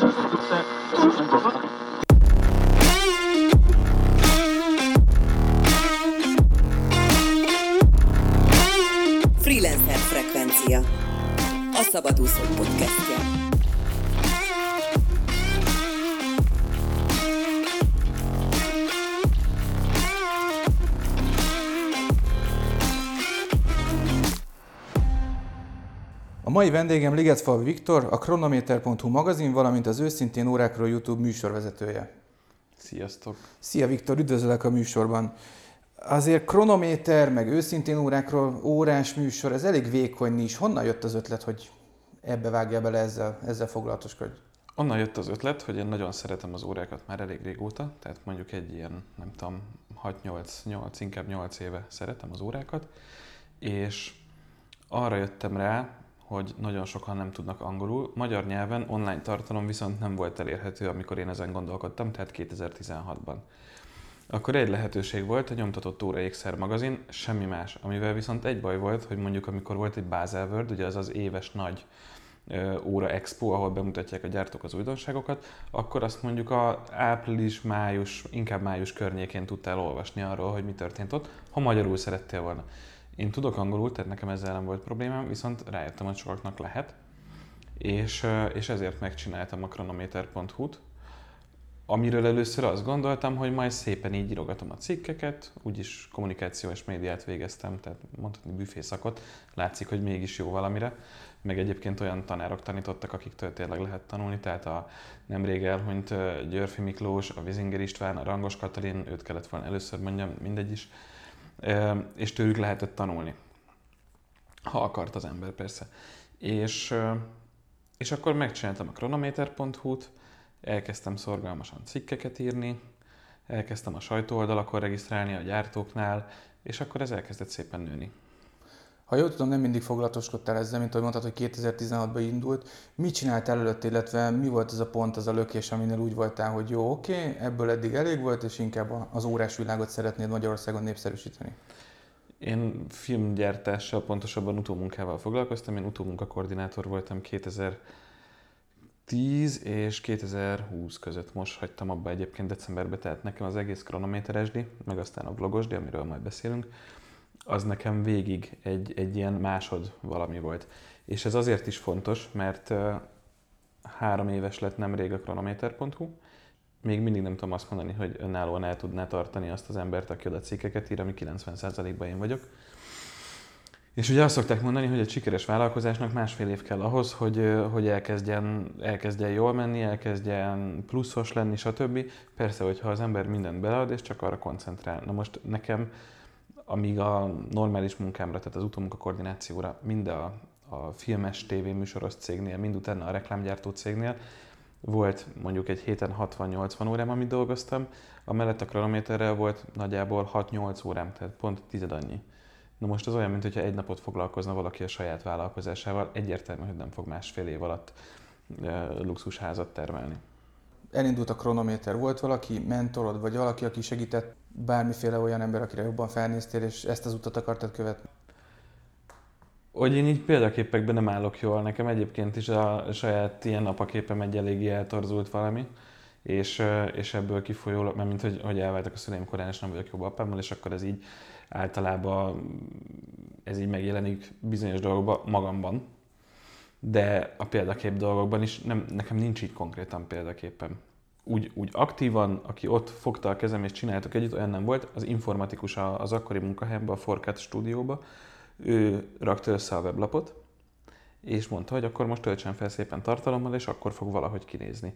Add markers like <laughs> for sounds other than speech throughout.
Tudo certo. Tudo certo. Mai vendégem Ligetfalvi Viktor, a Chronometer.hu magazin, valamint az Őszintén órákról YouTube műsorvezetője. Sziasztok! Szia Viktor, üdvözlök a műsorban. Azért kronométer, meg őszintén órákról órás műsor, ez elég vékony is. Honnan jött az ötlet, hogy ebbe vágja bele ezzel, ezzel foglalatoskodj? Onnan jött az ötlet, hogy én nagyon szeretem az órákat már elég régóta, tehát mondjuk egy ilyen, nem tudom, 6-8, inkább 8 éve szeretem az órákat, és arra jöttem rá, hogy nagyon sokan nem tudnak angolul. Magyar nyelven online tartalom viszont nem volt elérhető, amikor én ezen gondolkodtam, tehát 2016-ban. Akkor egy lehetőség volt, a nyomtatott óra ékszer magazin, semmi más. Amivel viszont egy baj volt, hogy mondjuk amikor volt egy Basel World, ugye az az éves nagy óra expo, ahol bemutatják a gyártók az újdonságokat, akkor azt mondjuk a április, május, inkább május környékén tudtál olvasni arról, hogy mi történt ott, ha magyarul szerettél volna. Én tudok angolul, tehát nekem ezzel nem volt problémám, viszont rájöttem, hogy sokaknak lehet, és, és ezért megcsináltam a chronometer.hu-t, amiről először azt gondoltam, hogy majd szépen így írogatom a cikkeket, úgyis kommunikáció és médiát végeztem, tehát mondhatni büfészakot, látszik, hogy mégis jó valamire, meg egyébként olyan tanárok tanítottak, akiktől tényleg lehet tanulni, tehát a nemrég elhunyt Györfi Miklós, a Vizinger István, a Rangos Katalin, őt kellett volna először mondjam, mindegy is, és tőlük lehetett tanulni. Ha akart az ember persze. És, és akkor megcsináltam a chronometer.hu-t, elkezdtem szorgalmasan cikkeket írni, elkezdtem a sajtóoldalakon regisztrálni a gyártóknál, és akkor ez elkezdett szépen nőni. Ha jól tudom, nem mindig foglalatoskodtál ezzel, mint ahogy mondtad, hogy 2016-ban indult. Mit csináltál előtt, illetve mi volt ez a pont, az a lökés, aminél úgy voltál, hogy jó, oké, okay, ebből eddig elég volt, és inkább az órás világot szeretnéd Magyarországon népszerűsíteni? Én filmgyártással, pontosabban utómunkával foglalkoztam. Én utómunkakoordinátor voltam 2000 2010 és 2020 között most hagytam abba egyébként decemberben, tehát nekem az egész kronométeresdi, meg aztán a vlogosdi, amiről majd beszélünk, az nekem végig egy, egy ilyen másod valami volt. És ez azért is fontos, mert három éves lett nemrég a kronométer.hu, még mindig nem tudom azt mondani, hogy önállóan el tudná tartani azt az embert, aki oda cikkeket ír, ami 90%-ban én vagyok. És ugye azt szokták mondani, hogy egy sikeres vállalkozásnak másfél év kell ahhoz, hogy, hogy elkezdjen, elkezdjen jól menni, elkezdjen pluszos lenni, stb. Persze, hogyha az ember mindent belead, és csak arra koncentrál. Na most nekem, amíg a normális munkámra, tehát az utómunka koordinációra, mind a, a filmes, tévéműsoros cégnél, mind utána a reklámgyártó cégnél, volt mondjuk egy héten 60-80 órám, amit dolgoztam, a mellett a kronométerrel volt nagyjából 6-8 órám, tehát pont tized annyi. Na most az olyan, mintha egy napot foglalkozna valaki a saját vállalkozásával, egyértelmű, hogy nem fog másfél év alatt luxusházat termelni. Elindult a kronométer, volt valaki mentorod, vagy valaki, aki segített bármiféle olyan ember, akire jobban felnéztél, és ezt az utat akartad követni? Hogy én így példaképekben nem állok jól, nekem egyébként is a saját ilyen napaképem egy eléggé eltorzult valami, és, és ebből kifolyólag, mert mint hogy, hogy elváltak a szüleim korán, és nem vagyok jobb apámmal, és akkor ez így általában ez így megjelenik bizonyos dolgokban magamban, de a példakép dolgokban is nem, nekem nincs így konkrétan példaképem. Úgy, úgy aktívan, aki ott fogta a kezem és csináltuk együtt, olyan nem volt. Az informatikus az akkori munkahelyemben, a Forcat stúdióba, ő rakta össze a weblapot, és mondta, hogy akkor most töltsen fel szépen tartalommal, és akkor fog valahogy kinézni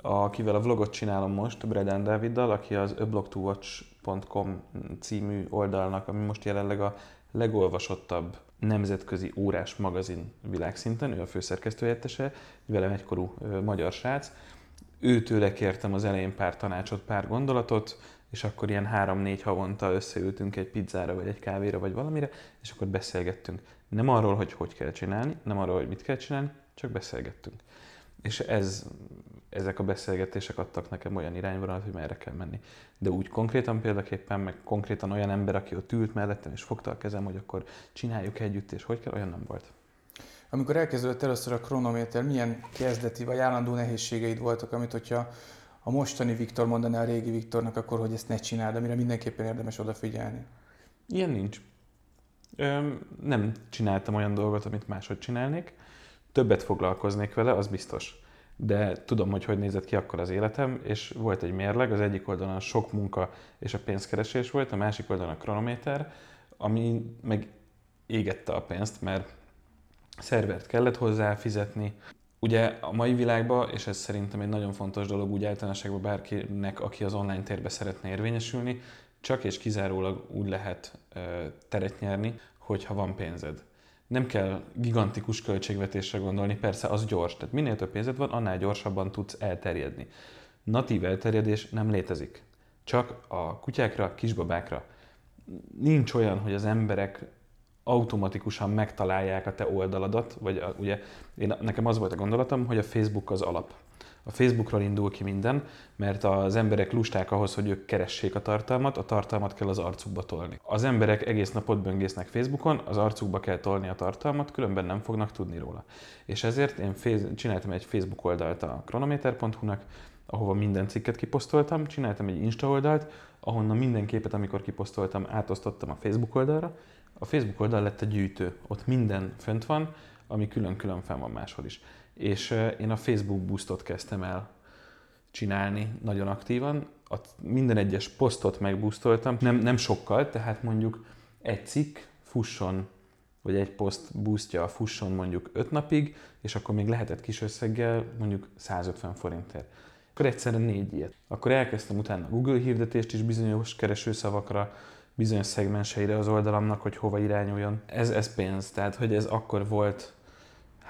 akivel a vlogot csinálom most, Bredan Daviddal, aki az ablog2watch.com című oldalnak, ami most jelenleg a legolvasottabb nemzetközi órás magazin világszinten, ő a főszerkesztőhelyettese, velem egykorú magyar srác. Őtőle kértem az elején pár tanácsot, pár gondolatot, és akkor ilyen három-négy havonta összeültünk egy pizzára, vagy egy kávéra, vagy valamire, és akkor beszélgettünk. Nem arról, hogy hogy kell csinálni, nem arról, hogy mit kell csinálni, csak beszélgettünk. És ez ezek a beszélgetések adtak nekem olyan irányvonalat, hogy merre kell menni. De úgy konkrétan példaképpen, meg konkrétan olyan ember, aki ott ült mellettem és fogta a kezem, hogy akkor csináljuk együtt, és hogy kell, olyan nem volt. Amikor elkezdődött először a kronométer, milyen kezdeti vagy állandó nehézségeid voltak, amit hogyha a mostani Viktor mondaná a régi Viktornak, akkor hogy ezt ne csináld, amire mindenképpen érdemes odafigyelni? Ilyen nincs. Öm, nem csináltam olyan dolgot, amit máshogy csinálnék. Többet foglalkoznék vele, az biztos. De tudom, hogy hogy nézett ki akkor az életem, és volt egy mérleg, az egyik oldalon sok munka és a pénzkeresés volt, a másik oldalon a kronométer, ami meg égette a pénzt, mert szervert kellett hozzá fizetni. Ugye a mai világban, és ez szerintem egy nagyon fontos dolog úgy általánosságban bárkinek, aki az online térbe szeretne érvényesülni, csak és kizárólag úgy lehet teret nyerni, hogyha van pénzed. Nem kell gigantikus költségvetésre gondolni, persze az gyors, tehát minél több pénzed van, annál gyorsabban tudsz elterjedni. Natív elterjedés nem létezik. Csak a kutyákra, kisbabákra. Nincs olyan, hogy az emberek automatikusan megtalálják a te oldaladat, vagy a, ugye én, nekem az volt a gondolatom, hogy a Facebook az alap. A Facebookról indul ki minden, mert az emberek lusták ahhoz, hogy ők keressék a tartalmat, a tartalmat kell az arcukba tolni. Az emberek egész napot böngésznek Facebookon, az arcukba kell tolni a tartalmat, különben nem fognak tudni róla. És ezért én csináltam egy Facebook oldalt a chronometer.hu-nak, ahova minden cikket kiposztoltam, csináltam egy Insta oldalt, ahonnan minden képet, amikor kiposztoltam, átosztottam a Facebook oldalra, a Facebook oldal lett a gyűjtő. Ott minden fönt van, ami külön-külön fenn van máshol is. És én a Facebook boostot kezdtem el csinálni nagyon aktívan. A minden egyes posztot megboostoltam, nem, nem sokkal, tehát mondjuk egy cikk fusson, vagy egy poszt boostja fusson mondjuk 5 napig, és akkor még lehetett kis összeggel mondjuk 150 forintért. Akkor egyszerre négy ilyet. Akkor elkezdtem utána Google hirdetést is bizonyos keresőszavakra, bizonyos szegmenseire az oldalamnak, hogy hova irányuljon. Ez, ez pénz, tehát hogy ez akkor volt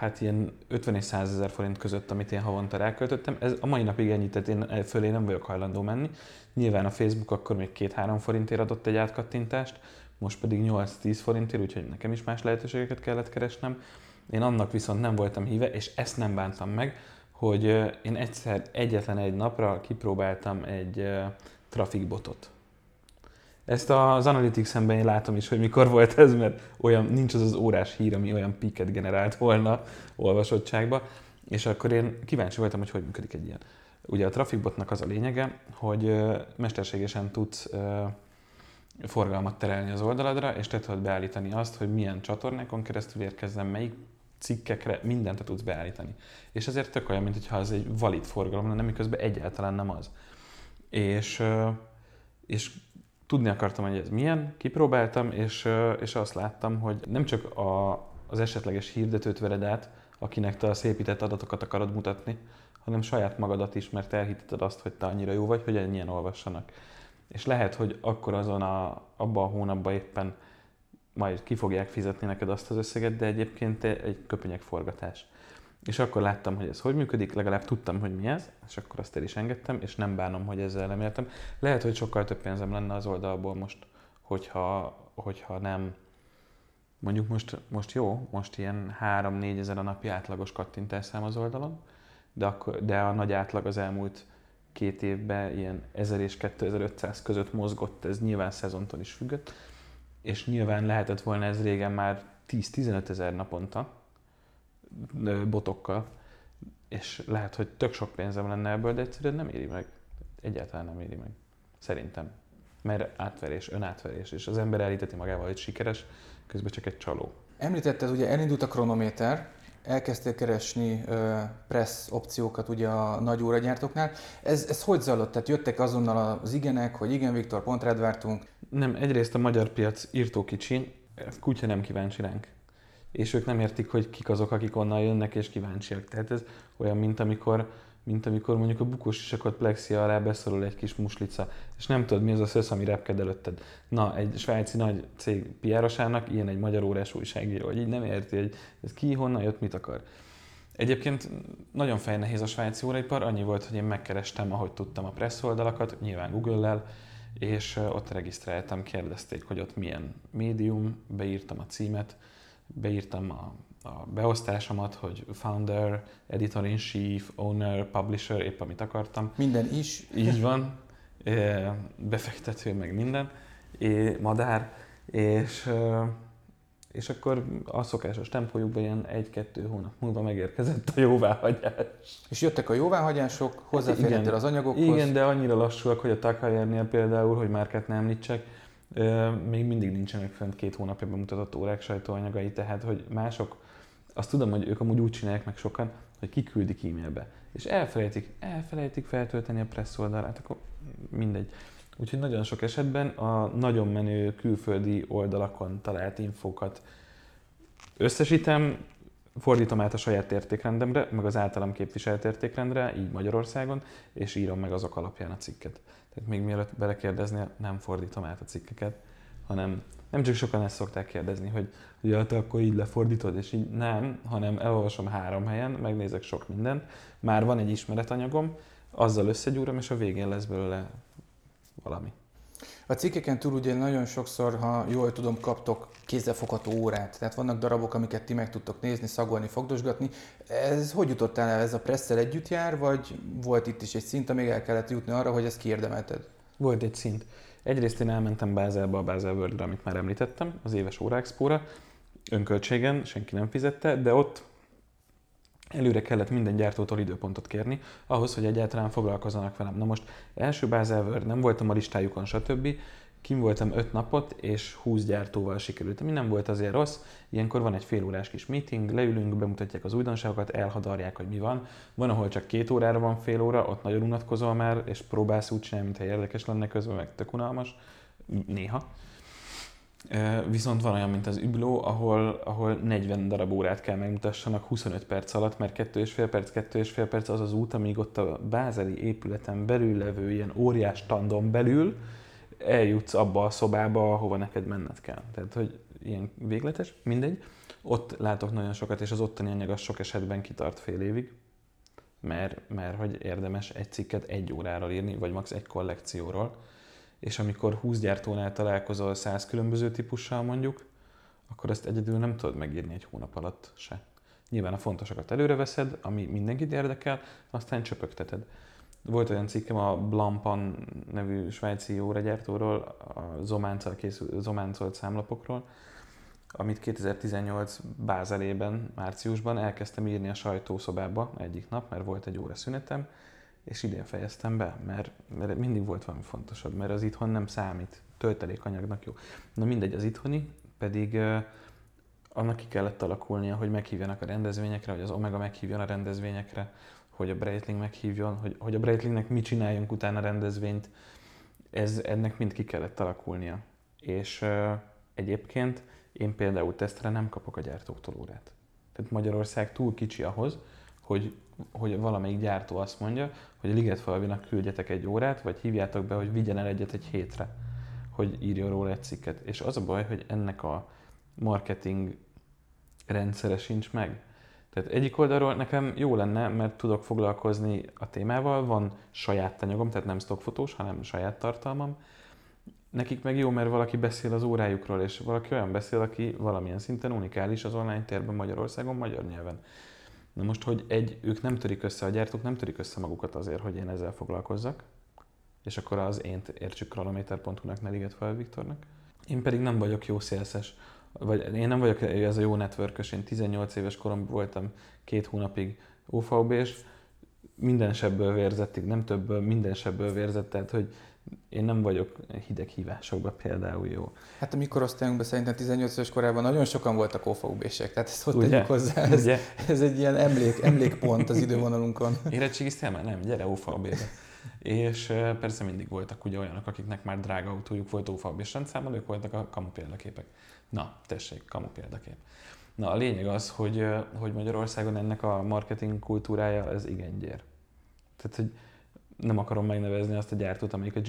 hát ilyen 50 és 100 ezer forint között, amit én havonta ráköltöttem. Ez a mai napig ennyi, tehát én fölé nem vagyok hajlandó menni. Nyilván a Facebook akkor még 2-3 forintért adott egy átkattintást, most pedig 8-10 forintért, úgyhogy nekem is más lehetőségeket kellett keresnem. Én annak viszont nem voltam híve, és ezt nem bántam meg, hogy én egyszer egyetlen egy napra kipróbáltam egy traffic botot. Ezt az Analytics-emben én látom is, hogy mikor volt ez, mert olyan, nincs az az órás hír, ami olyan piket generált volna olvasottságba, és akkor én kíváncsi voltam, hogy hogy működik egy ilyen. Ugye a Trafficbotnak az a lényege, hogy mesterségesen tudsz forgalmat terelni az oldaladra, és te tudod beállítani azt, hogy milyen csatornákon keresztül érkezzen, melyik cikkekre, mindent te tudsz beállítani. És ezért tök olyan, mintha az egy valid forgalom lenne, miközben egyáltalán nem az. És, és tudni akartam, hogy ez milyen, kipróbáltam, és, és azt láttam, hogy nem csak a, az esetleges hirdetőt vered át, akinek te a szépített adatokat akarod mutatni, hanem saját magadat is, mert elhitted azt, hogy te annyira jó vagy, hogy ennyien olvassanak. És lehet, hogy akkor azon a, abban a hónapban éppen majd ki fogják fizetni neked azt az összeget, de egyébként egy köpönyek forgatás. És akkor láttam, hogy ez hogy működik, legalább tudtam, hogy mi ez, és akkor azt el is engedtem, és nem bánom, hogy ezzel nem éltem. Lehet, hogy sokkal több pénzem lenne az oldalból most, hogyha, hogyha nem, mondjuk most, most jó, most ilyen 3-4 ezer a napi átlagos kattintás az oldalon, de, akkor, de a nagy átlag az elmúlt két évben ilyen 1000 és 2500 között mozgott, ez nyilván szezontól is függött, és nyilván lehetett volna ez régen már 10-15 ezer naponta, botokkal, és lehet, hogy tök sok pénzem lenne ebből, de egyszerűen nem éri meg. Egyáltalán nem éri meg. Szerintem. Mert átverés, önátverés, és az ember elhiteti magával, hogy sikeres, közben csak egy csaló. Említetted, ugye elindult a kronométer, elkezdtél keresni uh, press opciókat ugye a nagy óragyártóknál. Ez, ez hogy zajlott? Tehát jöttek azonnal az igenek, hogy igen, Viktor, pont rád vártunk? Nem, egyrészt a magyar piac írtó kicsi, kutya nem kíváncsi ránk és ők nem értik, hogy kik azok, akik onnan jönnek és kíváncsiak. Tehát ez olyan, mint amikor, mint amikor mondjuk a bukós isakot plexia alá beszorul egy kis muslica, és nem tudod, mi az a szösz, ami repked előtted. Na, egy svájci nagy cég piárosának ilyen egy magyar órás újságíró, hogy így nem érti, hogy ez ki, honnan jött, mit akar. Egyébként nagyon fejnehéz a svájci óraipar, annyi volt, hogy én megkerestem, ahogy tudtam a press oldalakat, nyilván Google-lel, és ott regisztráltam, kérdezték, hogy ott milyen médium, beírtam a címet, beírtam a, a beosztásomat, hogy founder, editor-in-chief, owner, publisher, épp amit akartam. Minden is. Így van, befektető, meg minden, é, madár, és, És akkor a szokásos tempójukban ilyen egy-kettő hónap múlva megérkezett a jóváhagyás. És jöttek a jóváhagyások, hozzáférhettél az anyagokhoz? Igen, de annyira lassúak, hogy a Takayernél például, hogy márkát nem említsek, még mindig nincsenek fent két hónapja bemutatott órák sajtóanyagai, tehát hogy mások, azt tudom, hogy ők amúgy úgy csinálják meg sokan, hogy kiküldik e-mailbe, és elfelejtik, elfelejtik feltölteni a press oldalát, akkor mindegy. Úgyhogy nagyon sok esetben a nagyon menő külföldi oldalakon talált infókat összesítem, fordítom át a saját értékrendemre, meg az általam képviselt értékrendre, így Magyarországon, és írom meg azok alapján a cikket. Tehát még mielőtt belekérdeznél, nem fordítom át a cikkeket, hanem nem csak sokan ezt szokták kérdezni, hogy ja, te akkor így lefordítod, és így nem, hanem elolvasom három helyen, megnézek sok mindent, már van egy ismeretanyagom, azzal összegyúrom, és a végén lesz belőle valami. A cikkeken túl ugye nagyon sokszor, ha jól tudom, kaptok kézzelfogható órát. Tehát vannak darabok, amiket ti meg tudtok nézni, szagolni, fogdosgatni. Ez hogy jutottál el? Ez a presszel együtt jár, vagy volt itt is egy szint, amíg el kellett jutni arra, hogy ezt kiérdemelted? Volt egy szint. Egyrészt én elmentem Bázelbe, a Bázel world amit már említettem, az éves óráexpóra, önköltségen, senki nem fizette, de ott előre kellett minden gyártótól időpontot kérni, ahhoz, hogy egyáltalán foglalkozzanak velem. Na most első Baselworld, nem voltam a listájukon, stb. Kim voltam 5 napot, és 20 gyártóval sikerült, ami nem volt azért rossz. Ilyenkor van egy fél órás kis meeting, leülünk, bemutatják az újdonságokat, elhadarják, hogy mi van. Van, ahol csak két órára van fél óra, ott nagyon unatkozol már, és próbálsz úgy csinálni, mintha érdekes lenne közben, meg tök unalmas. Néha. Viszont van olyan, mint az Übló, ahol, ahol 40 darab órát kell megmutassanak 25 perc alatt, mert 2,5 perc, 2,5 perc az az út, amíg ott a bázeli épületen belül levő ilyen óriás tandon belül eljutsz abba a szobába, ahova neked menned kell. Tehát, hogy ilyen végletes, mindegy. Ott látok nagyon sokat, és az ottani anyag az sok esetben kitart fél évig, mert, mert hogy érdemes egy cikket egy órára írni, vagy max. egy kollekcióról és amikor 20 gyártónál találkozol 100 különböző típussal mondjuk, akkor ezt egyedül nem tudod megírni egy hónap alatt se. Nyilván a fontosakat előre veszed, ami mindenkit érdekel, aztán csöpögteted. Volt olyan cikkem a Blampan nevű svájci óragyártóról, a Zománccal készül, Zománcolt számlapokról, amit 2018 Bázelében, márciusban elkezdtem írni a sajtószobába egyik nap, mert volt egy óra szünetem, és idén fejeztem be, mert, mert mindig volt valami fontosabb, mert az itthon nem számít, töltelékanyagnak jó. Na mindegy, az itthoni pedig uh, annak ki kellett alakulnia, hogy meghívjanak a rendezvényekre, hogy az Omega meghívjon a rendezvényekre, hogy a Breitling meghívjon, hogy, hogy a Breitlingnek mi csináljunk utána rendezvényt, ez, ennek mind ki kellett alakulnia. És uh, egyébként én például tesztre nem kapok a gyártóktól órát. Tehát Magyarország túl kicsi ahhoz, hogy hogy valamelyik gyártó azt mondja, hogy a Ligetfalvinak küldjetek egy órát, vagy hívjátok be, hogy vigyen el egyet egy hétre, hogy írjon róla egy cikket. És az a baj, hogy ennek a marketing rendszere sincs meg. Tehát egyik oldalról nekem jó lenne, mert tudok foglalkozni a témával, van saját anyagom, tehát nem stockfotós, hanem saját tartalmam. Nekik meg jó, mert valaki beszél az órájukról, és valaki olyan beszél, aki valamilyen szinten unikális az online térben Magyarországon, magyar nyelven. Na most, hogy egy, ők nem törik össze, a gyártók nem törik össze magukat azért, hogy én ezzel foglalkozzak, és akkor az én értsük kranométer.hu-nak, ne liget fel Viktornak. Én pedig nem vagyok jó szélszes, vagy én nem vagyok ez a jó networkös, én 18 éves korom voltam két hónapig uvb és minden sebből vérzettig, nem többből, minden sebből vérzett, tehát hogy én nem vagyok hideg hívásokban például jó. Hát a mi korosztályunkban szerintem 18 éves korában nagyon sokan voltak OFAUB-sek, tehát ezt ott tegyük hozzá, ez, Ugye? ez egy ilyen emlék, emlékpont az idővonalunkon. <laughs> Érettségiztél már? Nem, gyere OFAUB-be. És persze mindig voltak ugye olyanok, akiknek már drága autójuk volt OFAUB és rendszámban, ők voltak a kamu példaképek. Na, tessék, kamu példakép. Na, a lényeg az, hogy, hogy Magyarországon ennek a marketing kultúrája, ez igen gyér. Tehát, hogy nem akarom megnevezni azt a gyártót, amelyik a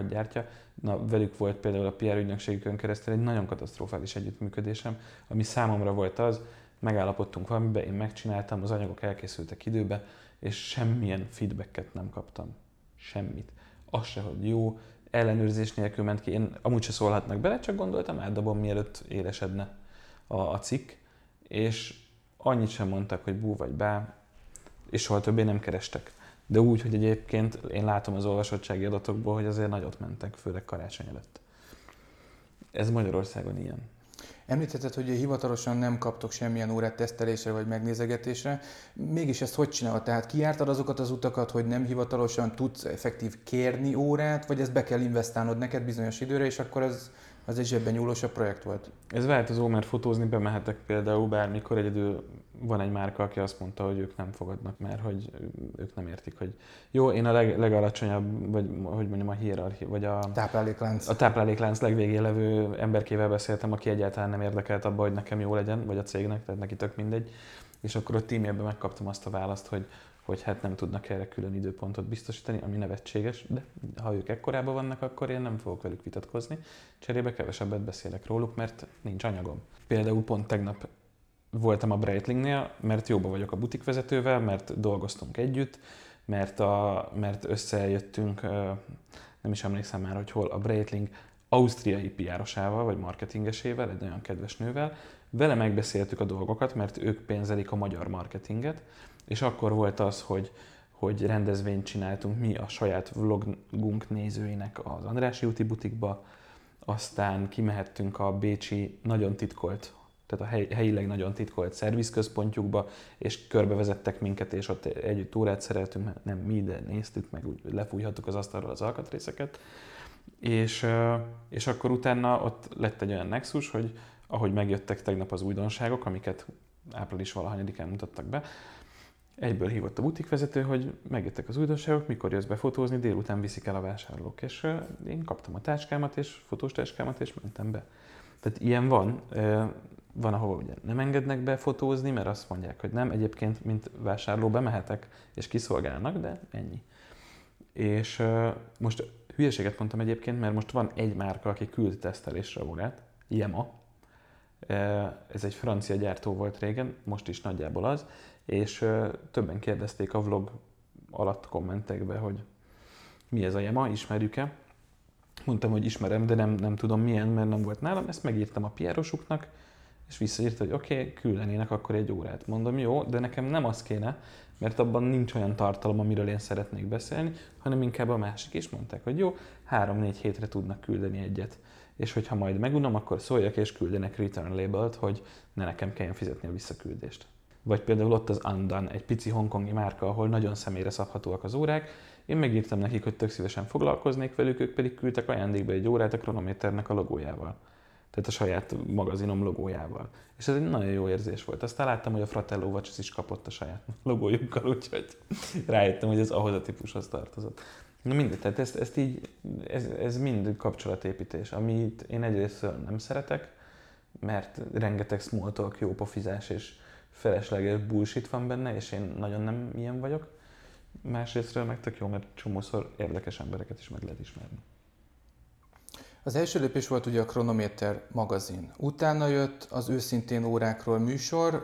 g gyártja. Na, velük volt például a PR ügynökségükön keresztül egy nagyon katasztrofális együttműködésem, ami számomra volt az, megállapodtunk valamibe, én megcsináltam, az anyagok elkészültek időbe, és semmilyen feedbacket nem kaptam. Semmit. Az se, hogy jó, ellenőrzés nélkül ment ki. Én amúgy se szólhatnak bele, csak gondoltam, átdobom, mielőtt élesedne a, a cikk. És annyit sem mondtak, hogy bú vagy bá, és soha többé nem kerestek de úgy, hogy egyébként én látom az olvasottsági adatokból, hogy azért nagyot mentek, főleg karácsony előtt. Ez Magyarországon ilyen. Említetted, hogy hivatalosan nem kaptok semmilyen órát tesztelésre vagy megnézegetésre. Mégis ezt hogy csinálod? Tehát kiártad azokat az utakat, hogy nem hivatalosan tudsz effektív kérni órát, vagy ezt be kell investálnod neked bizonyos időre, és akkor ez az egy zsebben nyúlósabb projekt volt? Ez változó, mert fotózni bemehetek például bármikor. Egyedül van egy márka, aki azt mondta, hogy ők nem fogadnak, mert hogy ők nem értik, hogy jó, én a leg, legalacsonyabb, vagy hogy mondjam, a hierarchia, vagy a tápláléklánc. A tápláléklánc legvégén levő emberkével beszéltem, aki egyáltalán nem érdekelt abba, hogy nekem jó legyen, vagy a cégnek, tehát neki tök mindegy. És akkor a tímjében megkaptam azt a választ, hogy hogy hát nem tudnak erre külön időpontot biztosítani, ami nevetséges, de ha ők ekkorában vannak, akkor én nem fogok velük vitatkozni. Cserébe kevesebbet beszélek róluk, mert nincs anyagom. Például pont tegnap voltam a Breitlingnél, mert jóba vagyok a butikvezetővel, mert dolgoztunk együtt, mert, a, mert összejöttünk, nem is emlékszem már, hogy hol, a Breitling ausztriai piárosával, vagy marketingesével, egy nagyon kedves nővel. Vele megbeszéltük a dolgokat, mert ők pénzelik a magyar marketinget, és akkor volt az, hogy, hogy rendezvényt csináltunk mi a saját vlogunk nézőinek az Andrási úti butikba, aztán kimehettünk a Bécsi nagyon titkolt, tehát a hely, helyileg nagyon titkolt szervizközpontjukba, és körbevezettek minket, és ott együtt órát szereltünk, nem mi, de néztük, meg úgy lefújhattuk az asztalról az alkatrészeket. És, és akkor utána ott lett egy olyan nexus, hogy ahogy megjöttek tegnap az újdonságok, amiket április valahanyadikán mutattak be, egyből hívott a butikvezető, hogy megjöttek az újdonságok, mikor jössz be fotózni, délután viszik el a vásárlók. És én kaptam a táskámat, és fotós táskámat, és mentem be. Tehát ilyen van. Van, ahol ugye nem engednek be fotózni, mert azt mondják, hogy nem. Egyébként, mint vásárló bemehetek, és kiszolgálnak, de ennyi. És most hülyeséget mondtam egyébként, mert most van egy márka, aki küld tesztelésre órát, Yema. Ez egy francia gyártó volt régen, most is nagyjából az, és többen kérdezték a vlog alatt kommentekbe, hogy mi ez a Yema, ismerjük-e. Mondtam, hogy ismerem, de nem, nem tudom milyen, mert nem volt nálam. Ezt megírtam a PR-osuknak, és visszaírta, hogy oké, okay, küldenének akkor egy órát. Mondom, jó, de nekem nem az kéne, mert abban nincs olyan tartalom, amiről én szeretnék beszélni, hanem inkább a másik is mondták, hogy jó, három-négy hétre tudnak küldeni egyet. És hogyha majd megunom, akkor szóljak és küldenek return labelt, hogy ne nekem kelljen fizetni a visszaküldést. Vagy például ott az Andan, egy pici hongkongi márka, ahol nagyon személyre szabhatóak az órák. Én megírtam nekik, hogy tök szívesen foglalkoznék velük, ők pedig küldtek ajándékba egy órát a kronométernek a logójával. Tehát a saját magazinom logójával. És ez egy nagyon jó érzés volt. Aztán láttam, hogy a Fratello Watches is kapott a saját logójukkal, úgyhogy rájöttem, hogy ez ahhoz a típushoz tartozott. Na mindegy, tehát ezt, ezt így, ez, ez mind kapcsolatépítés, amit én egyrészt nem szeretek, mert rengeteg small talk, jó pofizás és felesleges bullshit van benne, és én nagyon nem ilyen vagyok. Másrésztről meg tök jó, mert csomószor érdekes embereket is meg lehet ismerni. Az első lépés volt ugye a Chronometer magazin. Utána jött az őszintén órákról műsor.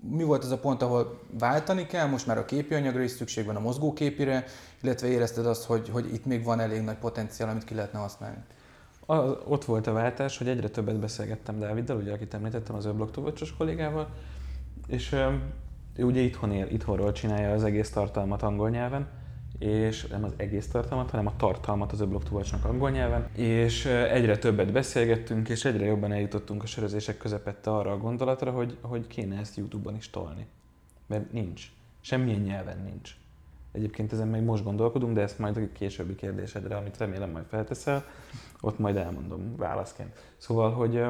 Mi volt az a pont, ahol váltani kell? Most már a képi anyagra is szükség van a mozgóképire, illetve érezted azt, hogy, hogy itt még van elég nagy potenciál, amit ki lehetne használni? Az, ott volt a váltás, hogy egyre többet beszélgettem Dáviddal, ugye akit említettem, az öbloktovacsos kollégával, és ő ugye itthon él, itthonról csinálja az egész tartalmat angol nyelven, és nem az egész tartalmat, hanem a tartalmat az öblok tuvacsnak angol nyelven, és egyre többet beszélgettünk, és egyre jobban eljutottunk a sörözések közepette arra a gondolatra, hogy, hogy kéne ezt YouTube-ban is tolni. Mert nincs. Semmilyen nyelven nincs. Egyébként ezen még most gondolkodunk, de ezt majd a későbbi kérdésedre, amit remélem majd felteszel, ott majd elmondom válaszként. Szóval, hogy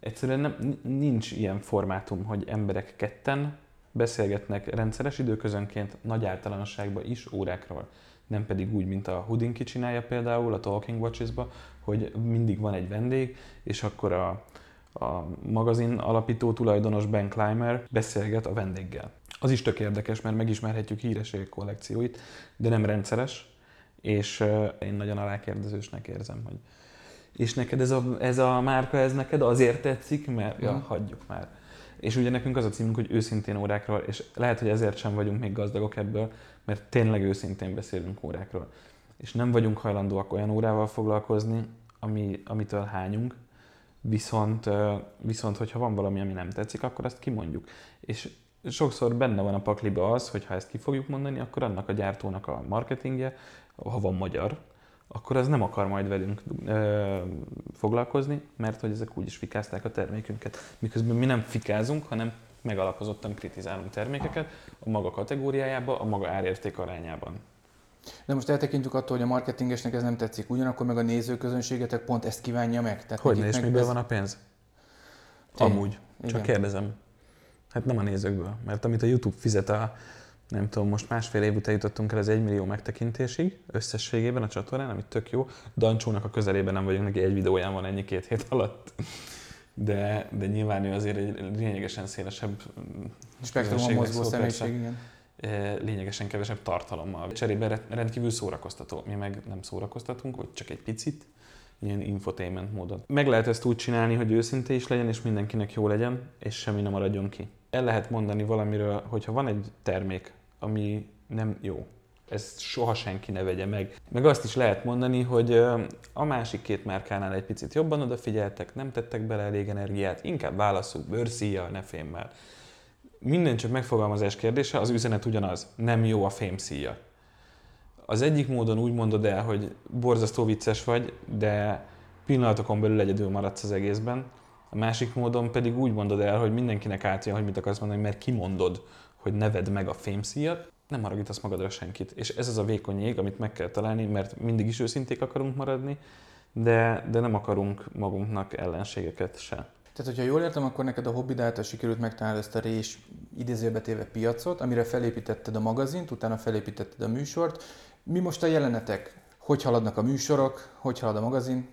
egyszerűen nem, nincs ilyen formátum, hogy emberek ketten beszélgetnek rendszeres időközönként nagy általánosságban is órákról. Nem pedig úgy, mint a Houdinki csinálja például a Talking Watches-ba, hogy mindig van egy vendég, és akkor a, a magazin alapító tulajdonos Ben Clymer beszélget a vendéggel. Az is tök érdekes, mert megismerhetjük hírességek kollekcióit, de nem rendszeres, és én nagyon alákérdezősnek érzem, hogy és neked ez a, ez a márka, ez neked azért tetszik, mert ja, hagyjuk már. És ugye nekünk az a címünk, hogy őszintén órákról, és lehet, hogy ezért sem vagyunk még gazdagok ebből, mert tényleg őszintén beszélünk órákról. És nem vagyunk hajlandóak olyan órával foglalkozni, ami, amitől hányunk, viszont, viszont hogyha van valami, ami nem tetszik, akkor azt kimondjuk. És sokszor benne van a pakliba az, hogy ha ezt ki fogjuk mondani, akkor annak a gyártónak a marketingje, ha van magyar, akkor az nem akar majd velünk ö, foglalkozni, mert hogy ezek úgyis fikázták a termékünket. Miközben mi nem fikázunk, hanem megalapozottan kritizálunk termékeket a maga kategóriájába, a maga árérték arányában. De most eltekintjük attól, hogy a marketingesnek ez nem tetszik, ugyanakkor meg a nézőközönségetek pont ezt kívánja meg. Tehát hogy és miből ez... van a pénz? Tény. Amúgy. Csak Igen. kérdezem. Hát nem a nézőkből, mert amit a YouTube fizet a, nem tudom, most másfél év után jutottunk el az 1 millió megtekintésig összességében a csatornán, ami tök jó. Dancsónak a közelében nem vagyunk, neki egy videóján van ennyi két hét alatt. De, de nyilván ő azért egy lényegesen szélesebb Spektrumon mozgó személyiség, igen. E, lényegesen kevesebb tartalommal. Cserébe rendkívül szórakoztató. Mi meg nem szórakoztatunk, vagy csak egy picit, ilyen infotainment módon. Meg lehet ezt úgy csinálni, hogy őszinte is legyen, és mindenkinek jó legyen, és semmi nem maradjon ki. El lehet mondani valamiről, hogyha van egy termék, ami nem jó, ezt soha senki ne vegye meg. Meg azt is lehet mondani, hogy a másik két márkánál egy picit jobban odafigyeltek, nem tettek bele elég energiát, inkább válaszuk bőrszíjjal, ne fémmel. Minden csak megfogalmazás kérdése, az üzenet ugyanaz, nem jó a fémszíja. Az egyik módon úgy mondod el, hogy borzasztó vicces vagy, de pillanatokon belül egyedül maradsz az egészben. A másik módon pedig úgy mondod el, hogy mindenkinek átjön, hogy mit akarsz mondani, mert kimondod, hogy neved meg a fémszíjat, nem haragítasz magadra senkit. És ez az a vékony jég, amit meg kell találni, mert mindig is őszinték akarunk maradni, de, de nem akarunk magunknak ellenségeket se. Tehát, hogyha jól értem, akkor neked a hobbi által sikerült megtalálni ezt a rés idézőbe téve piacot, amire felépítetted a magazint, utána felépítetted a műsort. Mi most a jelenetek? Hogy haladnak a műsorok? Hogy halad a magazin?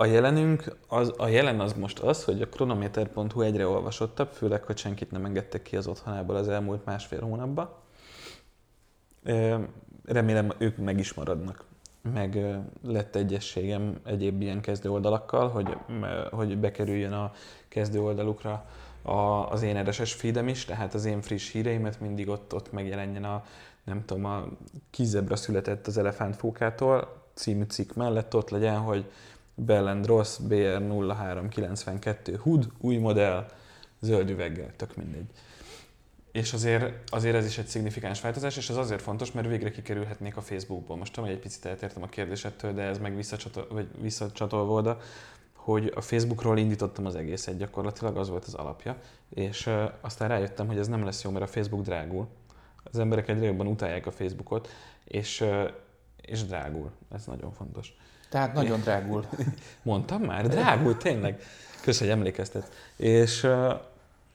A jelenünk, az, a jelen az most az, hogy a kronometer.hu egyre olvasottabb, főleg, hogy senkit nem engedtek ki az otthonából az elmúlt másfél hónapban. Remélem ők meg is maradnak. Meg lett egyességem egyéb ilyen kezdő oldalakkal, hogy, hogy bekerüljön a kezdő oldalukra a, az én RSS feedem is, tehát az én friss híreimet mindig ott, ott megjelenjen a, nem tudom, a kizebra született az elefántfókától című cikk mellett ott legyen, hogy Bell Ross BR 0392 HUD, új modell, zöld üveggel, tök mindegy. És azért, azért ez is egy szignifikáns változás, és ez azért fontos, mert végre kikerülhetnék a Facebookból. Most tudom, hogy egy picit eltértem a kérdésettől, de ez meg visszacsatol, vagy visszacsatolva oda, hogy a Facebookról indítottam az egészet gyakorlatilag, az volt az alapja, és aztán rájöttem, hogy ez nem lesz jó, mert a Facebook drágul. Az emberek egyre jobban utálják a Facebookot, és, és drágul. Ez nagyon fontos. Tehát nagyon drágul. <laughs> Mondtam már? Drágul, tényleg. Köszönöm, hogy emlékeztet. És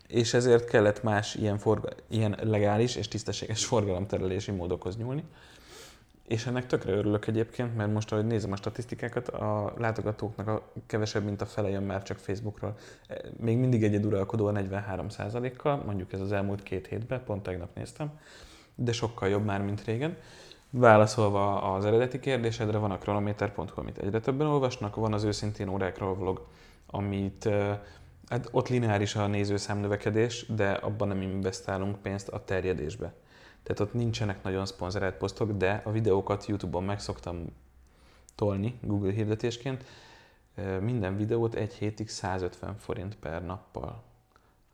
és ezért kellett más ilyen, forga, ilyen legális és tisztességes <laughs> forgalomterelési módokhoz nyúlni. És ennek tökre örülök egyébként, mert most, ahogy nézem a statisztikákat, a látogatóknak a kevesebb, mint a fele jön már csak Facebookról. Még mindig egyed uralkodó a 43%-kal, mondjuk ez az elmúlt két hétben, pont tegnap néztem, de sokkal jobb már, mint régen. Válaszolva az eredeti kérdésedre, van a kronometer.hu, amit egyre többen olvasnak, van az őszintén órákról vlog, amit Hát ott lineáris a nézőszám növekedés, de abban nem investálunk pénzt a terjedésbe. Tehát ott nincsenek nagyon szponzorált posztok, de a videókat YouTube-on meg szoktam tolni Google hirdetésként. Minden videót egy hétig 150 forint per nappal.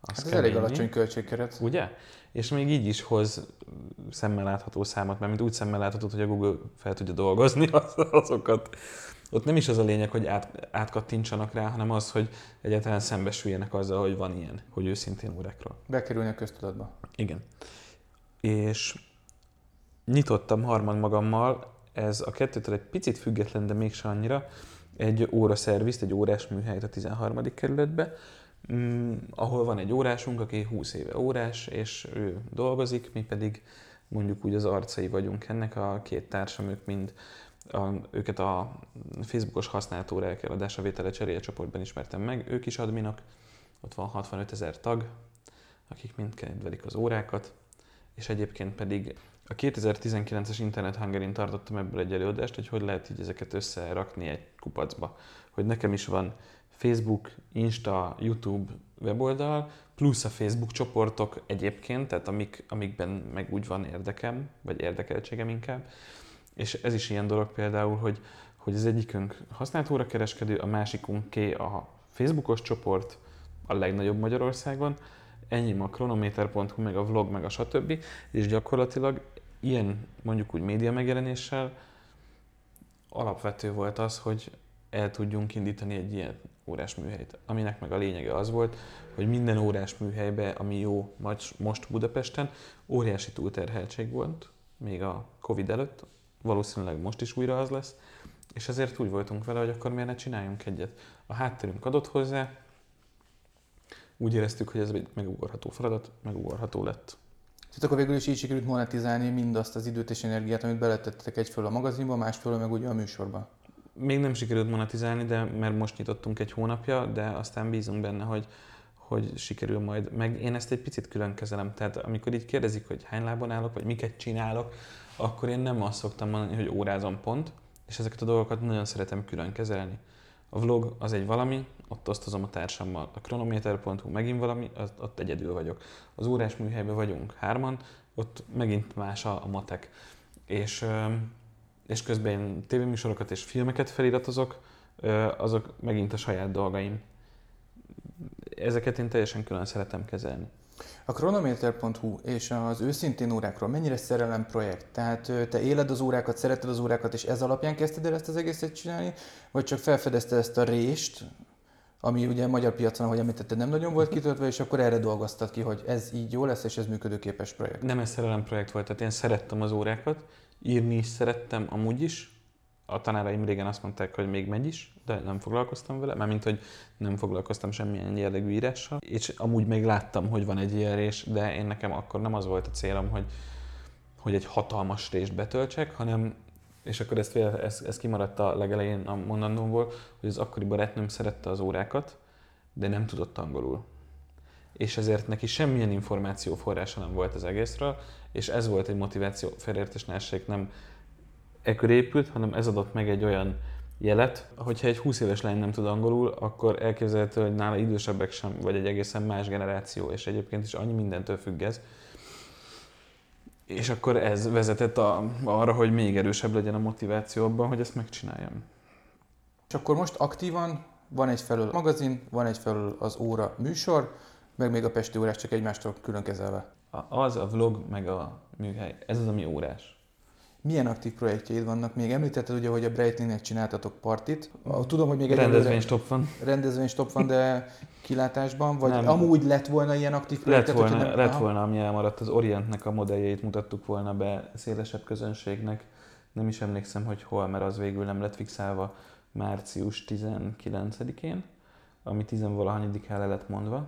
Az hát ez elég alacsony költségkeret. Ugye? És még így is hoz szemmel látható számot, mert mint úgy szemmel látható, hogy a Google fel tudja dolgozni <laughs> azokat ott nem is az a lényeg, hogy át, átkattintsanak rá, hanem az, hogy egyáltalán szembesüljenek azzal, hogy van ilyen, hogy őszintén órákról. Bekerülnek köztudatba. Igen. És nyitottam harmad magammal, ez a kettőtől egy picit független, de mégsem annyira, egy óraszervizt, egy órás műhelyt a 13. kerületbe, mm, ahol van egy órásunk, aki 20 éve órás, és ő dolgozik, mi pedig mondjuk úgy az arcai vagyunk ennek, a két társam, ők mind a, őket a Facebookos használható órák eladása vétele cseréje csoportban ismertem meg, ők is adminok, ott van 65 ezer tag, akik mind kedvelik az órákat, és egyébként pedig a 2019-es Internet Hungary-n tartottam ebből egy előadást, hogy hogy lehet így ezeket összerakni egy kupacba. Hogy nekem is van Facebook, Insta, YouTube weboldal, plusz a Facebook csoportok egyébként, tehát amik, amikben meg úgy van érdekem, vagy érdekeltségem inkább, és ez is ilyen dolog például, hogy, hogy az egyikünk használt órakereskedő, a másikunké a Facebookos csoport, a legnagyobb Magyarországon, ennyi a kronometer.hu, meg a vlog, meg a stb. És gyakorlatilag ilyen mondjuk úgy média megjelenéssel alapvető volt az, hogy el tudjunk indítani egy ilyen órás műhelyt, aminek meg a lényege az volt, hogy minden órás műhelybe, ami jó most Budapesten, óriási túlterheltség volt, még a Covid előtt, valószínűleg most is újra az lesz, és ezért úgy voltunk vele, hogy akkor miért ne csináljunk egyet. A hátterünk adott hozzá, úgy éreztük, hogy ez egy megugorható feladat, megugorható lett. Tehát akkor végül is így sikerült monetizálni mindazt az időt és energiát, amit beletettetek egyfelől a magazinba, másfelől meg ugye a műsorba. Még nem sikerült monetizálni, de mert most nyitottunk egy hónapja, de aztán bízunk benne, hogy, hogy sikerül majd. Meg én ezt egy picit külön kezelem. Tehát amikor így kérdezik, hogy hány lábon állok, vagy miket csinálok, akkor én nem azt szoktam mondani, hogy órázom pont, és ezeket a dolgokat nagyon szeretem külön kezelni. A vlog az egy valami, ott osztozom a társammal. A kronométer.hu megint valami, ott, ott egyedül vagyok. Az órás műhelyben vagyunk hárman, ott megint más a, a matek. És, és közben én tévéműsorokat és filmeket feliratozok, azok megint a saját dolgaim. Ezeket én teljesen külön szeretem kezelni. A Chronometer.hu és az őszintén órákról mennyire szerelem projekt? Tehát te éled az órákat, szereted az órákat, és ez alapján kezdted el ezt az egészet csinálni? Vagy csak felfedezte ezt a rést, ami ugye a magyar piacon, ahogy említetted, nem nagyon volt kitöltve, és akkor erre dolgoztad ki, hogy ez így jó lesz, és ez működőképes projekt. Nem ez szerelem projekt volt, tehát én szerettem az órákat, írni is szerettem amúgy is, a tanáraim régen azt mondták, hogy még megy is, de nem foglalkoztam vele, mert mint hogy nem foglalkoztam semmilyen jellegű írással, és amúgy még láttam, hogy van egy ilyen rés, de én nekem akkor nem az volt a célom, hogy, hogy egy hatalmas rést betöltsek, hanem és akkor ezt, ez, ez kimaradt a legelején a mondandómból, hogy az akkori barátnőm szerette az órákat, de nem tudott angolul. És ezért neki semmilyen információ forrása nem volt az egészről, és ez volt egy motiváció, felértés nem ekkor épült, hanem ez adott meg egy olyan jelet, hogyha egy 20 éves lány nem tud angolul, akkor elképzelhető, hogy nála idősebbek sem, vagy egy egészen más generáció, és egyébként is annyi mindentől függ ez. És akkor ez vezetett a, arra, hogy még erősebb legyen a motiváció abban, hogy ezt megcsináljam. És akkor most aktívan van egy felől magazin, van egy felől az óra műsor, meg még a Pesti órás csak egymástól külön kezelve. Az a vlog, meg a műhely, ez az, ami órás. Milyen aktív projektjeid vannak? Még említetted ugye, hogy a Breitling-nek csináltatok partit. Tudom, hogy még egy stop van. stop van, de kilátásban, vagy nem. amúgy lett volna ilyen aktív projekt? Lett volna, nem, lett volna, ami elmaradt. Az Orientnek a modelljeit mutattuk volna be szélesebb közönségnek. Nem is emlékszem, hogy hol, mert az végül nem lett fixálva március 19-én, ami 10 el lett mondva.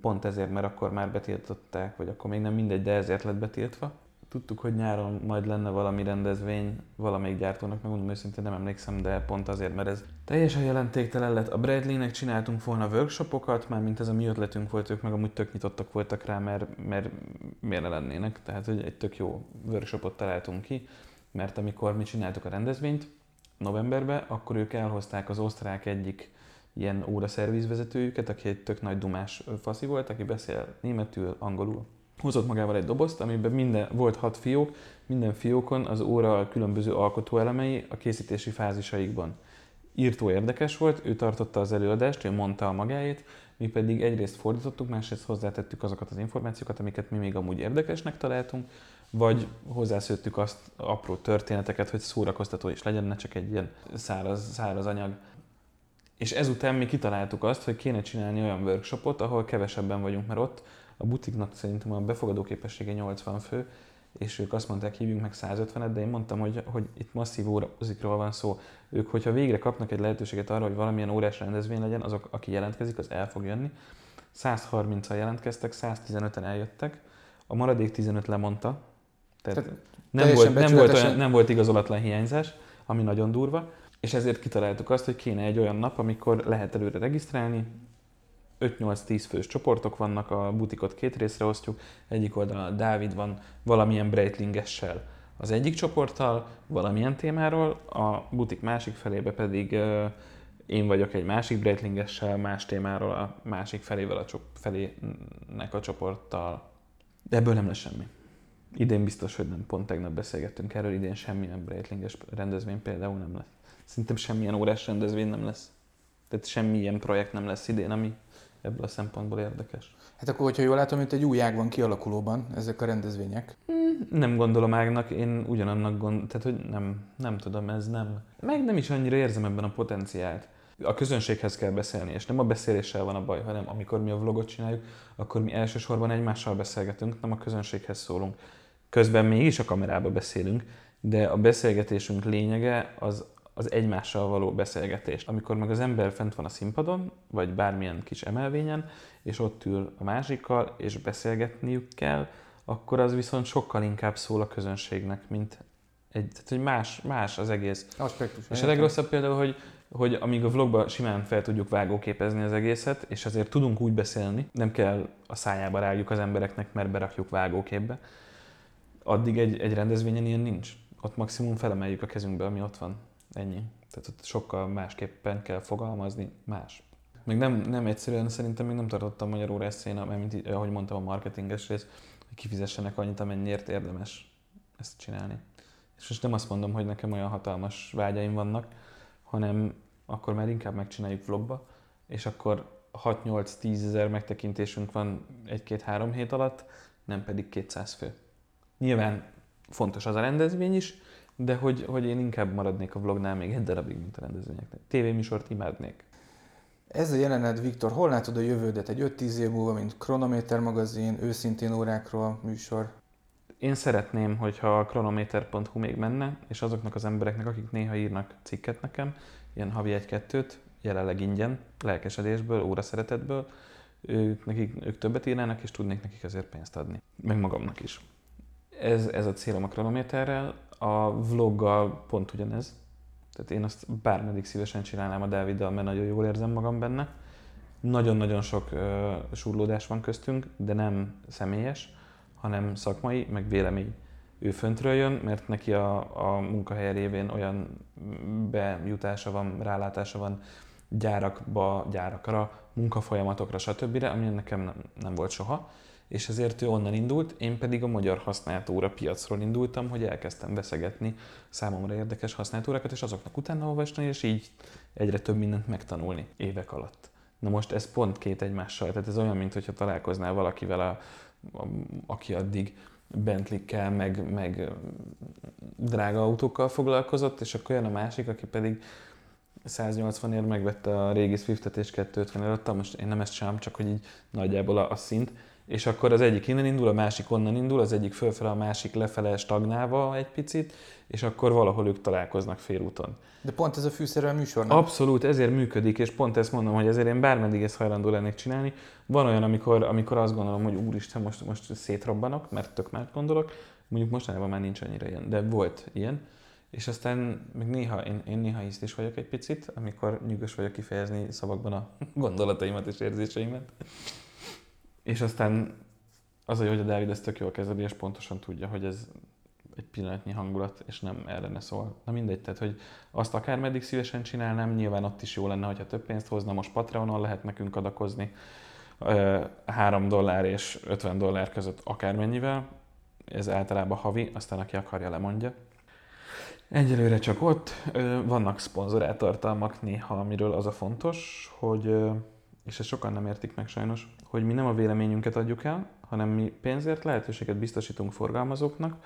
Pont ezért, mert akkor már betiltották, vagy akkor még nem mindegy, de ezért lett betiltva tudtuk, hogy nyáron majd lenne valami rendezvény valamelyik gyártónak, megmondom őszintén nem emlékszem, de pont azért, mert ez teljesen jelentéktelen lett. A Bradley-nek csináltunk volna workshopokat, már mint ez a mi ötletünk volt, ők meg amúgy tök nyitottak voltak rá, mert, mert miért ne lennének, tehát hogy egy tök jó workshopot találtunk ki, mert amikor mi csináltuk a rendezvényt novemberben, akkor ők elhozták az osztrák egyik ilyen óra szervizvezetőjüket, aki egy tök nagy dumás faszi volt, aki beszél németül, angolul, hozott magával egy dobozt, amiben minden, volt hat fiók, minden fiókon az óra különböző alkotóelemei a készítési fázisaikban. Írtó érdekes volt, ő tartotta az előadást, ő mondta a magáét, mi pedig egyrészt fordítottuk, másrészt hozzátettük azokat az információkat, amiket mi még amúgy érdekesnek találtunk, vagy hozzászőttük azt apró történeteket, hogy szórakoztató is legyen, ne csak egy ilyen száraz, száraz anyag. És ezután mi kitaláltuk azt, hogy kéne csinálni olyan workshopot, ahol kevesebben vagyunk, mert ott a butiknak szerintem a befogadó képessége 80 fő, és ők azt mondták, hívjunk meg 150-et, de én mondtam, hogy, hogy itt masszív órázikról van szó. Ők, hogyha végre kapnak egy lehetőséget arra, hogy valamilyen órás rendezvény legyen, azok, aki jelentkezik, az el fog jönni. 130-al jelentkeztek, 115-en eljöttek, a maradék 15 lemondta, tehát, tehát nem, volt, nem, volt olyan, nem volt igazolatlan hiányzás, ami nagyon durva, és ezért kitaláltuk azt, hogy kéne egy olyan nap, amikor lehet előre regisztrálni, 5-8-10 fős csoportok vannak, a butikot két részre osztjuk, egyik oldalon Dávid van valamilyen Breitlingessel az egyik csoporttal, valamilyen témáról, a butik másik felébe pedig uh, én vagyok egy másik Breitlingessel, más témáról a másik felével a csop- felének a csoporttal. De ebből nem lesz semmi. Idén biztos, hogy nem. Pont tegnap beszélgettünk erről, idén semmilyen Breitlinges rendezvény például nem lesz. Szerintem semmilyen órás rendezvény nem lesz. Tehát semmilyen projekt nem lesz idén, ami ebből a szempontból érdekes. Hát akkor, hogyha jól látom, mint egy új ág van kialakulóban ezek a rendezvények. Nem gondolom ágnak, én ugyanannak gond, tehát hogy nem, nem tudom, ez nem. Meg nem is annyira érzem ebben a potenciált. A közönséghez kell beszélni, és nem a beszéléssel van a baj, hanem amikor mi a vlogot csináljuk, akkor mi elsősorban egymással beszélgetünk, nem a közönséghez szólunk. Közben mégis a kamerába beszélünk, de a beszélgetésünk lényege az, az egymással való beszélgetés. Amikor meg az ember fent van a színpadon, vagy bármilyen kis emelvényen, és ott ül a másikkal, és beszélgetniük kell, akkor az viszont sokkal inkább szól a közönségnek, mint egy, tehát, hogy más, más az egész. Aspektus. És a legrosszabb például, hogy, hogy amíg a vlogba simán fel tudjuk vágóképezni az egészet, és azért tudunk úgy beszélni, nem kell a szájába rágjuk az embereknek, mert berakjuk vágóképbe, addig egy, egy rendezvényen ilyen nincs. Ott maximum felemeljük a kezünkbe, ami ott van. Ennyi. Tehát ott sokkal másképpen kell fogalmazni, más. Még nem, nem egyszerűen szerintem még nem tartottam magyarul eszén, mint ahogy mondtam a marketinges rész, hogy kifizessenek annyit, amennyiért érdemes ezt csinálni. És most nem azt mondom, hogy nekem olyan hatalmas vágyaim vannak, hanem akkor már inkább megcsináljuk vlogba, és akkor 6-8-10 ezer megtekintésünk van egy-két-három hét alatt, nem pedig 200 fő. Nyilván fontos az a rendezvény is, de hogy, hogy én inkább maradnék a vlognál még egy darabig, mint a rendezvényeknek. Tévéműsort imádnék. Ez a jelenet, Viktor, hol látod a jövődet? Egy 5-10 év múlva, mint Kronométer magazin, őszintén órákról műsor? Én szeretném, hogyha a kronometer.hu még menne, és azoknak az embereknek, akik néha írnak cikket nekem, ilyen havi egy-kettőt, jelenleg ingyen, lelkesedésből, óra szeretetből, ők, nekik, ők többet írnának, és tudnék nekik ezért pénzt adni. Meg magamnak is. Ez, ez a célom a kronométerrel. A vloggal pont ugyanez. Tehát én azt bármeddig szívesen csinálnám a Dáviddal, mert nagyon jól érzem magam benne. Nagyon-nagyon sok uh, surlódás van köztünk, de nem személyes, hanem szakmai, meg vélemény. Ő föntről jön, mert neki a, a munkahelye révén olyan bejutása van, rálátása van gyárakba, gyárakra, munkafolyamatokra, stb., ami nekem nem, nem volt soha és ezért ő onnan indult, én pedig a magyar használt óra piacról indultam, hogy elkezdtem veszegetni számomra érdekes használt órákat, és azoknak utána olvasni, és így egyre több mindent megtanulni évek alatt. Na most ez pont két egymással, tehát ez olyan, mintha találkoznál valakivel, a, a, aki addig Bentley-kkel, meg, meg drága autókkal foglalkozott, és akkor jön a másik, aki pedig 180 ér megvette a régi Swiftet és 250 előtt, most én nem ezt sem, csak hogy így nagyjából a, a szint, és akkor az egyik innen indul, a másik onnan indul, az egyik fölfele, a másik lefele stagnálva egy picit, és akkor valahol ők találkoznak félúton. De pont ez a fűszerű a műsor, nem? Abszolút, ezért működik, és pont ezt mondom, hogy ezért én bármeddig ezt hajlandó lennék csinálni. Van olyan, amikor, amikor azt gondolom, hogy úristen, most, most szétrobbanok, mert tök már gondolok, mondjuk mostanában már nincs annyira ilyen, de volt ilyen. És aztán még néha, én, én néha ízt is vagyok egy picit, amikor nyugos vagyok kifejezni szavakban a <laughs> gondolataimat és érzéseimet. És aztán az, hogy a Dávid ezt tök jól kezeli, és pontosan tudja, hogy ez egy pillanatnyi hangulat, és nem ellene szól. Na mindegy, tehát, hogy azt akár meddig szívesen csinálnám, nyilván ott is jó lenne, hogyha több pénzt hozna, most Patreonon lehet nekünk adakozni, 3 dollár és 50 dollár között akármennyivel, ez általában havi, aztán aki akarja lemondja. Egyelőre csak ott, vannak szponzorált tartalmak néha, amiről az a fontos, hogy, és ezt sokan nem értik meg sajnos, hogy mi nem a véleményünket adjuk el, hanem mi pénzért lehetőséget biztosítunk forgalmazóknak,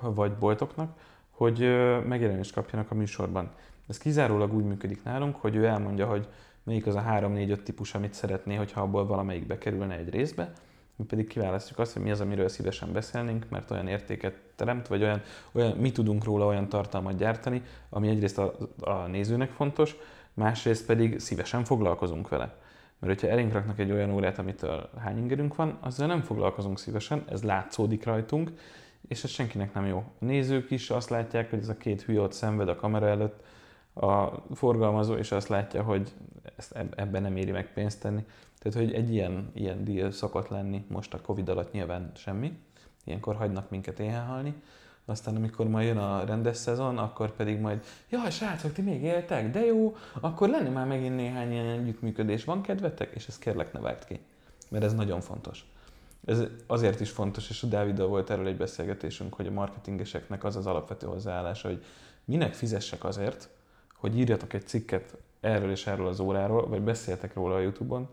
vagy boltoknak, hogy megjelenést kapjanak a műsorban. Ez kizárólag úgy működik nálunk, hogy ő elmondja, hogy melyik az a 3-4-5 típus, amit szeretné, hogyha abból valamelyik bekerülne egy részbe, mi pedig kiválasztjuk azt, hogy mi az, amiről szívesen beszélnénk, mert olyan értéket teremt, vagy olyan, olyan mi tudunk róla olyan tartalmat gyártani, ami egyrészt a, a nézőnek fontos, másrészt pedig szívesen foglalkozunk vele. Mert hogyha elénk raknak egy olyan órát, amitől hány ingerünk van, azzal nem foglalkozunk szívesen, ez látszódik rajtunk, és ez senkinek nem jó. A nézők is azt látják, hogy ez a két hülye ott szenved a kamera előtt, a forgalmazó is azt látja, hogy ezt ebben nem éri meg pénzt tenni. Tehát, hogy egy ilyen, ilyen deal szokott lenni, most a Covid alatt nyilván semmi, ilyenkor hagynak minket éhen halni, aztán amikor majd jön a rendes szezon, akkor pedig majd, jaj, srácok, ti még éltek, de jó, akkor lenne már megint néhány ilyen együttműködés. Van kedvetek? És ezt kérlek ne vágd ki, mert ez nagyon fontos. Ez azért is fontos, és a Dáviddal volt erről egy beszélgetésünk, hogy a marketingeseknek az az alapvető hozzáállása, hogy minek fizessek azért, hogy írjatok egy cikket erről és erről az óráról, vagy beszéltek róla a Youtube-on,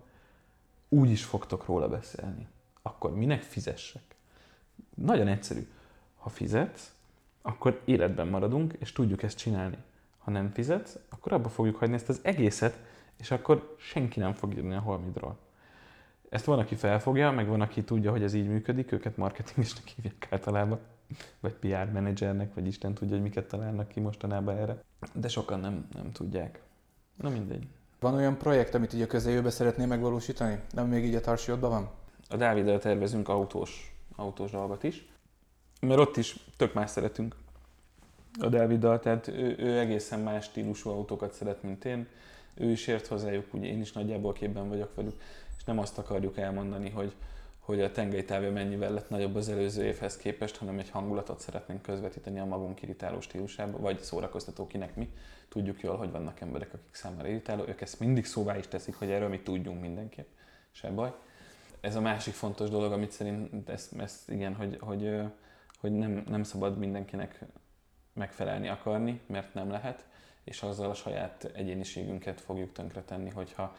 úgy is fogtok róla beszélni. Akkor minek fizessek? Nagyon egyszerű. Ha fizetsz, akkor életben maradunk, és tudjuk ezt csinálni. Ha nem fizetsz, akkor abba fogjuk hagyni ezt az egészet, és akkor senki nem fog írni a holmidról. Ezt van, aki felfogja, meg van, aki tudja, hogy ez így működik, őket marketingesnek hívják általában, vagy PR menedzsernek, vagy Isten tudja, hogy miket találnak ki mostanában erre. De sokan nem, nem tudják. Na mindegy. Van olyan projekt, amit így a közeljövőben szeretnél megvalósítani? Nem még így a tarsiódban van? A Dáviddal tervezünk autós, autós dolgot is, mert ott is tök más szeretünk a Dáviddal, tehát ő, ő egészen más stílusú autókat szeret, mint én. Ő is ért hozzájuk, ugye én is nagyjából képben vagyok velük, és nem azt akarjuk elmondani, hogy, hogy a tengelytávja mennyivel lett nagyobb az előző évhez képest, hanem egy hangulatot szeretnénk közvetíteni a magunk irritáló stílusába, vagy szórakoztató kinek mi. Tudjuk jól, hogy vannak emberek, akik számára irritáló, ők ezt mindig szóvá is teszik, hogy erről mi tudjunk mindenképp, se baj. Ez a másik fontos dolog, amit szerint, ezt, ezt igen, hogy, hogy, hogy nem, nem szabad mindenkinek megfelelni akarni, mert nem lehet, és azzal a saját egyéniségünket fogjuk tönkretenni, hogyha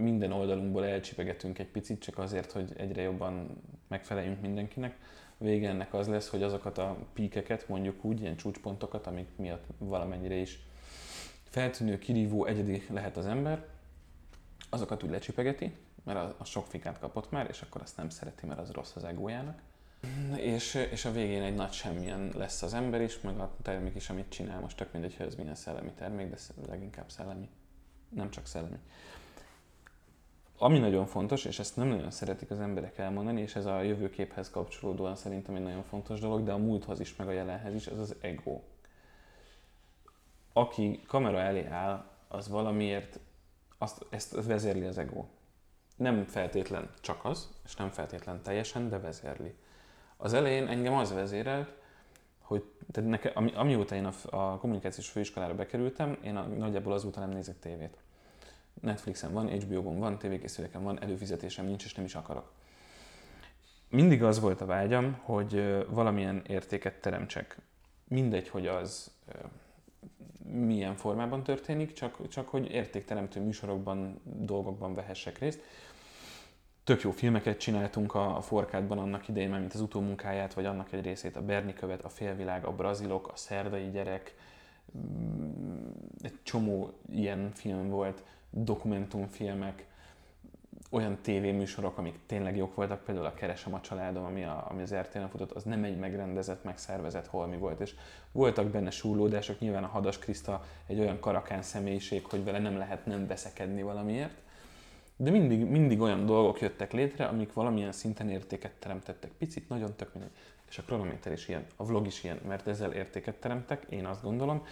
minden oldalunkból elcsipegetünk egy picit, csak azért, hogy egyre jobban megfeleljünk mindenkinek. A vége ennek az lesz, hogy azokat a píkeket, mondjuk úgy, ilyen csúcspontokat, amik miatt valamennyire is feltűnő, kirívó, egyedi lehet az ember, azokat úgy lecsipegeti, mert az sok fikát kapott már, és akkor azt nem szereti, mert az rossz az egójának. És, és a végén egy nagy semmilyen lesz az ember is, meg a termék is, amit csinál. Most tök mindegy, hogy ez milyen szellemi termék, de leginkább szellemi. Nem csak szellemi. Ami nagyon fontos, és ezt nem nagyon szeretik az emberek elmondani, és ez a jövőképhez kapcsolódóan szerintem egy nagyon fontos dolog, de a múlthoz is, meg a jelenhez is, ez az ego. Aki kamera elé áll, az valamiért azt, ezt vezérli az ego. Nem feltétlen csak az, és nem feltétlen teljesen, de vezérli. Az elején engem az vezérelt, hogy tehát neke, ami, amióta én a, a kommunikációs főiskolára bekerültem, én a, nagyjából azóta nem nézek tévét. Netflixen van, HBO-gon van, tévékészüléken van, előfizetésem nincs, és nem is akarok. Mindig az volt a vágyam, hogy valamilyen értéket teremtsek. Mindegy, hogy az milyen formában történik, csak, csak hogy értékteremtő műsorokban, dolgokban vehessek részt. Tök jó filmeket csináltunk a, a Forkádban annak idején, már mint az utómunkáját, vagy annak egy részét, a Berni követ, a Félvilág, a Brazilok, a Szerdai gyerek, mm, egy csomó ilyen film volt, dokumentumfilmek, olyan tévéműsorok, amik tényleg jók voltak, például a Keresem a családom, ami, a, ami az RTL-en futott, az nem egy megrendezett, megszervezett holmi volt, és voltak benne súrlódások, nyilván a Hadas Kriszta egy olyan karakán személyiség, hogy vele nem lehet nem veszekedni valamiért, de mindig, mindig olyan dolgok jöttek létre, amik valamilyen szinten értéket teremtettek. Picit, nagyon tök mindegy. És a kronométer is ilyen, a vlog is ilyen, mert ezzel értéket teremtek, én azt gondolom,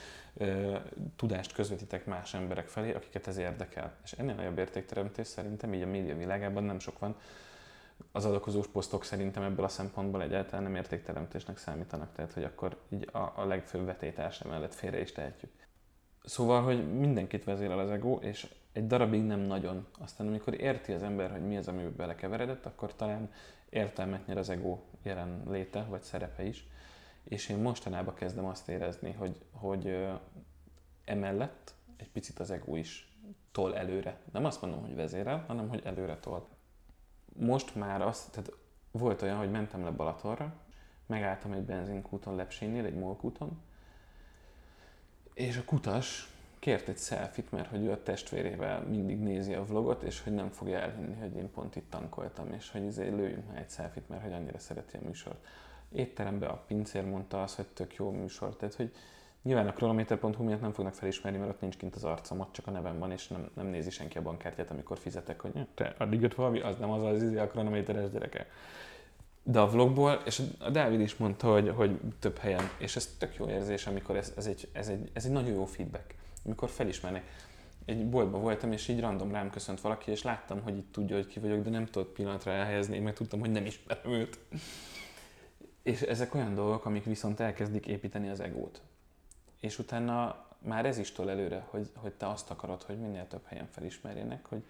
tudást közvetítek más emberek felé, akiket ez érdekel. És ennél nagyobb értékteremtés szerintem így a média világában nem sok van. Az adakozós posztok szerintem ebből a szempontból egyáltalán nem értékteremtésnek számítanak, tehát hogy akkor így a, a legfőbb vetétás mellett félre is tehetjük. Szóval, hogy mindenkit vezérel az ego, és egy darabig nem nagyon. Aztán amikor érti az ember, hogy mi az, amiben belekeveredett, akkor talán értelmet nyer az ego jelen léte, vagy szerepe is. És én mostanában kezdem azt érezni, hogy, hogy emellett egy picit az ego is tol előre. Nem azt mondom, hogy vezérel, hanem hogy előre tol. Most már az, tehát volt olyan, hogy mentem le Balatonra, megálltam egy benzinkúton Lepsénnél, egy molkúton, és a kutas kért egy selfit, mert hogy ő a testvérével mindig nézi a vlogot, és hogy nem fogja elhinni, hogy én pont itt tankoltam, és hogy izé lőjünk már egy selfit, mert hogy annyira szereti a műsort. Étterembe a pincér mondta azt, hogy tök jó műsor, tehát hogy nyilván a kronometer.hu miatt nem fognak felismerni, mert ott nincs kint az arcom, ott csak a nevem van, és nem, nem nézi senki a bankkártyát, amikor fizetek, hogy te addig jött valami, az nem az az izé a kronométeres gyereke. De a vlogból, és a Dávid is mondta, hogy, hogy több helyen, és ez tök jó érzés, amikor ez, ez, egy, ez, egy, ez egy nagyon jó feedback amikor felismernek. Egy boltban voltam, és így random rám köszönt valaki, és láttam, hogy itt tudja, hogy ki vagyok, de nem tudott pillanatra elhelyezni, meg tudtam, hogy nem ismerem őt. És ezek olyan dolgok, amik viszont elkezdik építeni az egót. És utána már ez is tol előre, hogy, hogy te azt akarod, hogy minél több helyen felismerjenek, hogy,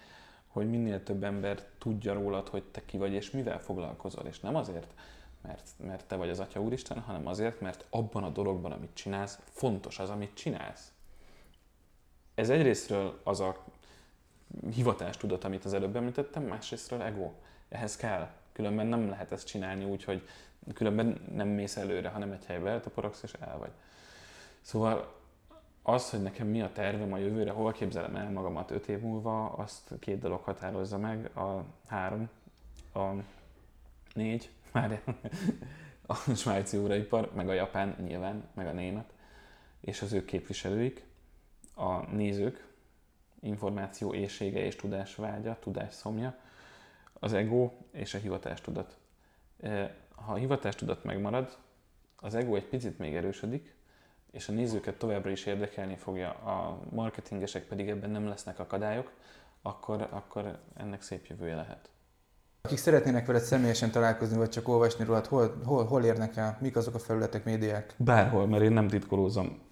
hogy minél több ember tudja rólad, hogy te ki vagy, és mivel foglalkozol. És nem azért, mert, mert te vagy az Atya Úristen, hanem azért, mert abban a dologban, amit csinálsz, fontos az, amit csinálsz ez egyrésztről az a hivatástudat, amit az előbb említettem, másrésztről ego. Ehhez kell. Különben nem lehet ezt csinálni úgy, hogy különben nem mész előre, hanem egy helybe eltaporogsz és el vagy. Szóval az, hogy nekem mi a tervem a jövőre, hol képzelem el magamat öt év múlva, azt két dolog határozza meg, a három, a négy, <laughs> már a svájci óraipar, meg a japán nyilván, meg a német, és az ők képviselőik, a nézők, információ éjsége és tudásvágya, tudásszomja, az ego és a hivatástudat. Ha a hivatástudat megmarad, az ego egy picit még erősödik, és a nézőket továbbra is érdekelni fogja, a marketingesek pedig ebben nem lesznek akadályok, akkor, akkor ennek szép jövője lehet. Akik szeretnének veled személyesen találkozni, vagy csak olvasni rólad, hol, hol, hol érnek el? Mik azok a felületek, médiák? Bárhol, mert én nem titkolózom.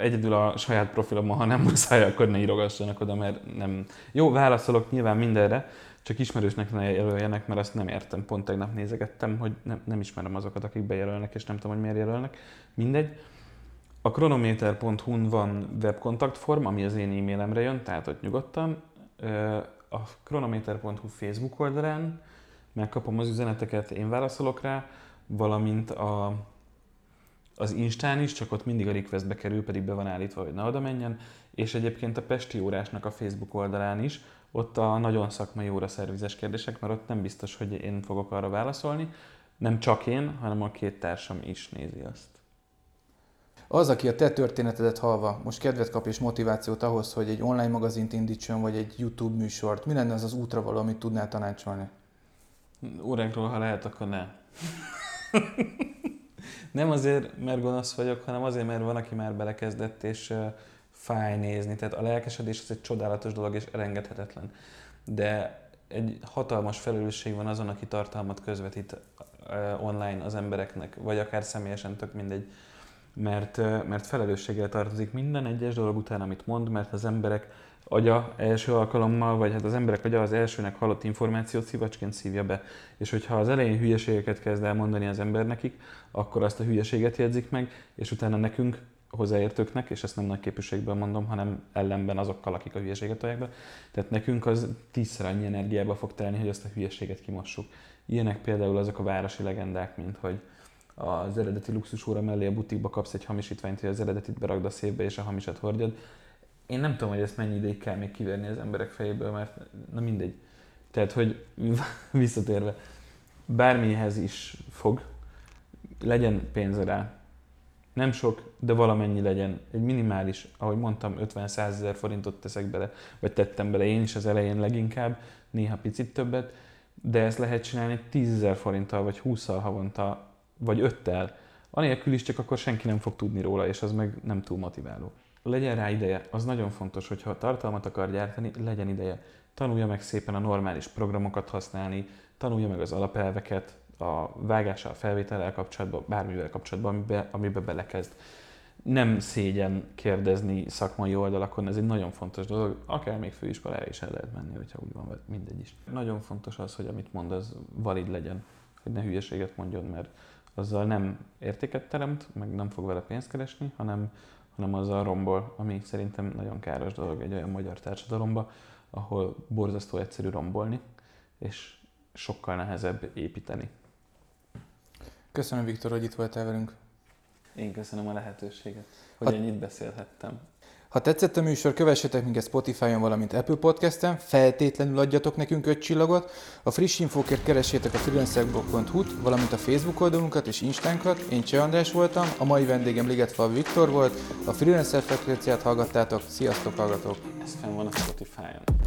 Egyedül a saját profilomon, ha nem muszáj, akkor ne írogassanak oda, mert nem... Jó, válaszolok nyilván mindenre, csak ismerősnek ne jelöljenek, mert azt nem értem. Pont tegnap nézegettem, hogy nem, nem ismerem azokat, akik bejelölnek, és nem tudom, hogy miért jelölnek. Mindegy. A chronometer.hu-n van webkontaktform, ami az én e-mailemre jön, tehát ott nyugodtan. A chronometer.hu Facebook oldalán megkapom az üzeneteket, én válaszolok rá, valamint a, az Instán is, csak ott mindig a requestbe kerül, pedig be van állítva, hogy ne oda menjen, és egyébként a Pesti órásnak a Facebook oldalán is, ott a nagyon szakmai óra szervizes kérdések, mert ott nem biztos, hogy én fogok arra válaszolni, nem csak én, hanem a két társam is nézi azt. Az, aki a te történetedet halva most kedvet kap és motivációt ahhoz, hogy egy online magazint indítson, vagy egy YouTube műsort, mi lenne az az útra való, amit tudnál tanácsolni? Óránkról, ha lehet, akkor ne. <laughs> nem azért, mert gonosz vagyok, hanem azért, mert van, aki már belekezdett, és fáj nézni. Tehát a lelkesedés az egy csodálatos dolog, és elengedhetetlen. De egy hatalmas felelősség van azon, aki tartalmat közvetít online az embereknek, vagy akár személyesen, tök mindegy mert, mert felelősséggel tartozik minden egyes dolog után, amit mond, mert az emberek agya első alkalommal, vagy hát az emberek agya az elsőnek hallott információt szívacsként szívja be. És hogyha az elején hülyeségeket kezd el mondani az ember nekik, akkor azt a hülyeséget jegyzik meg, és utána nekünk, hozzáértőknek, és ezt nem nagy képűségből mondom, hanem ellenben azokkal, akik a hülyeséget tolják be. Tehát nekünk az tízszer annyi energiába fog telni, hogy azt a hülyeséget kimossuk. Ilyenek például azok a városi legendák, mint hogy az eredeti luxusóra mellé a butikba kapsz egy hamisítványt, hogy az eredetit berakd a szépbe és a hamisat hordjad. Én nem tudom, hogy ezt mennyi ideig kell még kiverni az emberek fejéből, mert na mindegy. Tehát, hogy <laughs> visszatérve, bármihez is fog, legyen pénze rá. Nem sok, de valamennyi legyen. Egy minimális, ahogy mondtam, 50-100 ezer forintot teszek bele, vagy tettem bele én is az elején leginkább, néha picit többet, de ezt lehet csinálni 10 ezer forinttal, vagy 20 havonta vagy öttel, anélkül is csak akkor senki nem fog tudni róla, és az meg nem túl motiváló. Legyen rá ideje, az nagyon fontos, hogy ha tartalmat akar gyártani, legyen ideje. Tanulja meg szépen a normális programokat használni, tanulja meg az alapelveket, a vágással, felvétellel kapcsolatban, bármivel kapcsolatban, amiben, amiben belekezd. Nem szégyen kérdezni szakmai oldalakon, ez egy nagyon fontos dolog, akár még főiskolára is el lehet menni, hogyha úgy van, mindegy is. Nagyon fontos az, hogy amit mond, az valid legyen, hogy ne hülyeséget mondjon, mert azzal nem értéket teremt, meg nem fog vele pénzt keresni, hanem, hanem azzal rombol, ami szerintem nagyon káros dolog egy olyan magyar társadalomba, ahol borzasztó egyszerű rombolni, és sokkal nehezebb építeni. Köszönöm, Viktor, hogy itt voltál velünk. Én köszönöm a lehetőséget, hogy ha... ennyit beszélhettem. Ha tetszett a műsor, kövessetek minket Spotify-on, valamint Apple Podcast-en, feltétlenül adjatok nekünk öt csillagot, a friss infókért keressétek a freelancerblog.hu-t, valamint a Facebook oldalunkat és Instánkat. Én Cseh András voltam, a mai vendégem Ligetfal Viktor volt, a Freelancer frekvenciát hallgattátok, sziasztok hallgatók! Ez fenn van a Spotify-on.